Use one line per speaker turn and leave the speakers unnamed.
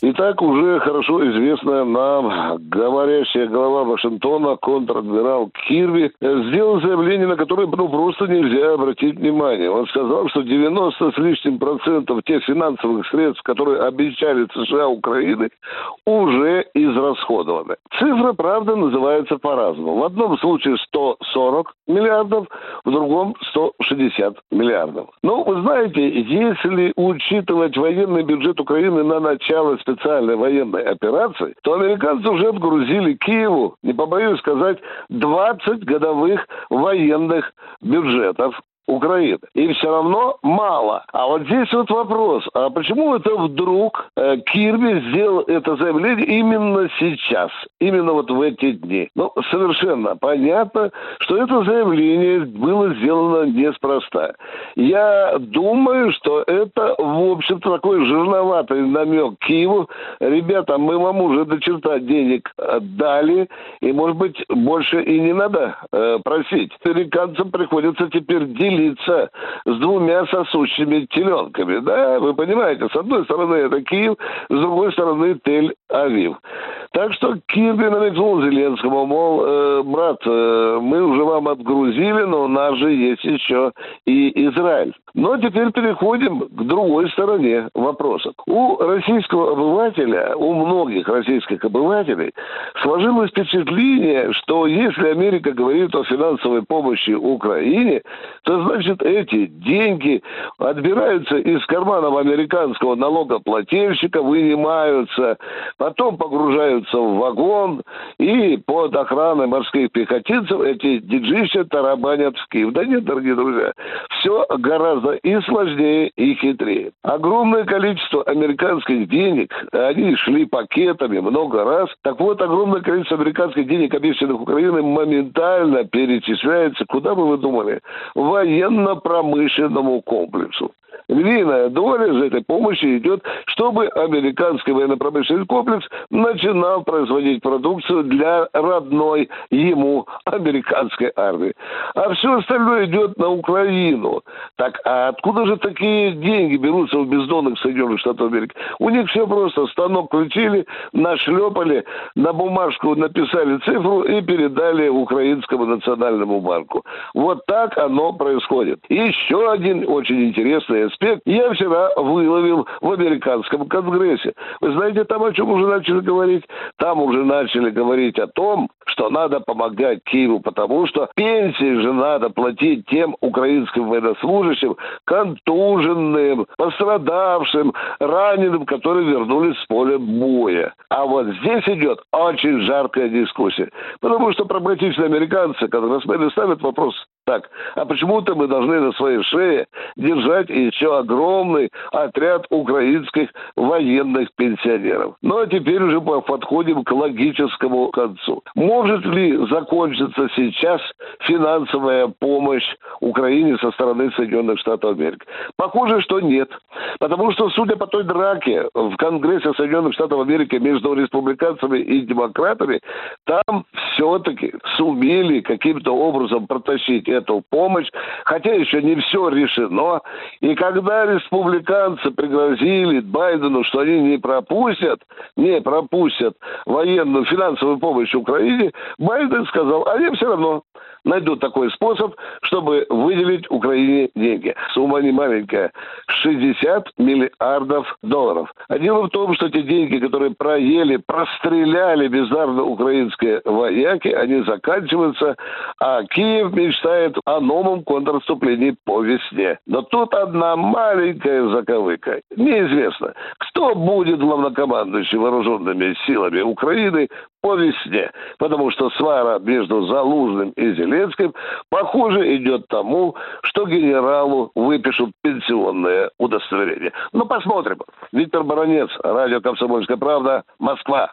Итак, уже хорошо известная нам говорящая глава Вашингтона, контр-адмирал Кирби, сделал заявление, на которое ну, просто нельзя обратить внимание. Он сказал, что 90 с лишним процентов тех финансовых средств, которые обещали США Украины, уже израсходованы. Цифра, правда, называется по-разному. В одном случае 140 миллиардов, в другом 160 миллиардов. Но, вы знаете, если учитывать военный бюджет Украины на начало специальной военной операции, то американцы уже отгрузили Киеву, не побоюсь сказать, 20 годовых военных бюджетов Украины. И все равно мало. А вот здесь вот вопрос, а почему это вдруг э, Кирби сделал это заявление именно сейчас, именно вот в эти дни? Ну, совершенно понятно, что это заявление было сделано неспроста. Я думаю, что это, в общем-то, такой жирноватый намек Киеву. Ребята, мы вам уже до черта денег дали, и, может быть, больше и не надо э, просить. Американцам приходится теперь делить делиться с двумя сосущими теленками. Да, вы понимаете, с одной стороны это Киев, с другой стороны Тель-Авив. Так что Кирби намекнул Зеленскому, мол, э, брат, э, мы уже вам отгрузили, но у нас же есть еще и Израиль. Но теперь переходим к другой стороне вопроса. У российского обывателя, у многих российских обывателей сложилось впечатление, что если Америка говорит о финансовой помощи Украине, то значит эти деньги отбираются из карманов американского налогоплательщика, вынимаются, потом погружаются в вагон и под охраной морских пехотинцев эти диджища тарабанят в Киев. Да нет, дорогие друзья, все гораздо и сложнее, и хитрее. Огромное количество американских денег, они шли пакетами много раз. Так вот, огромное количество американских денег, обещанных Украиной, моментально перечисляется, куда бы вы думали, военно-промышленному комплексу львиная доля из этой помощи идет, чтобы американский военно-промышленный комплекс начинал производить продукцию для родной ему американской армии. А все остальное идет на Украину. Так, а откуда же такие деньги берутся у бездонных Соединенных Штатов Америки? У них все просто. Станок включили, нашлепали, на бумажку написали цифру и передали украинскому национальному банку. Вот так оно происходит. еще один очень интересный аспект я вчера выловил в американском конгрессе. Вы знаете, там о чем уже начали говорить? Там уже начали говорить о том, что надо помогать Киеву, потому что пенсии же надо платить тем украинским военнослужащим, контуженным, пострадавшим, раненым, которые вернулись с поля боя. А вот здесь идет очень жаркая дискуссия. Потому что прагматичные американцы, конгрессмены ставят вопрос так, а почему-то мы должны на своей шее держать еще огромный отряд украинских военных пенсионеров. Ну а теперь уже подходим к логическому концу. Может ли закончиться сейчас финансовая помощь Украине со стороны Соединенных Штатов Америки? Похоже, что нет. Потому что, судя по той драке в Конгрессе Соединенных Штатов Америки между республиканцами и демократами, там все-таки сумели каким-то образом протащить эту помощь, хотя еще не все решено. И когда республиканцы пригрозили Байдену, что они не пропустят, не пропустят военную финансовую помощь Украине, Байден сказал, а я все равно найдут такой способ, чтобы выделить Украине деньги. Сумма не маленькая. 60 миллиардов долларов. А дело в том, что эти деньги, которые проели, простреляли бездарно украинские вояки, они заканчиваются, а Киев мечтает о новом контрнаступлении по весне. Но тут одна маленькая заковыка. Неизвестно, кто будет главнокомандующим вооруженными силами Украины по весне. Потому что свара между Залужным и Зеленским, похоже, идет тому, что генералу выпишут пенсионное удостоверение. Ну, посмотрим. Виктор Баранец, радио «Комсомольская правда», Москва.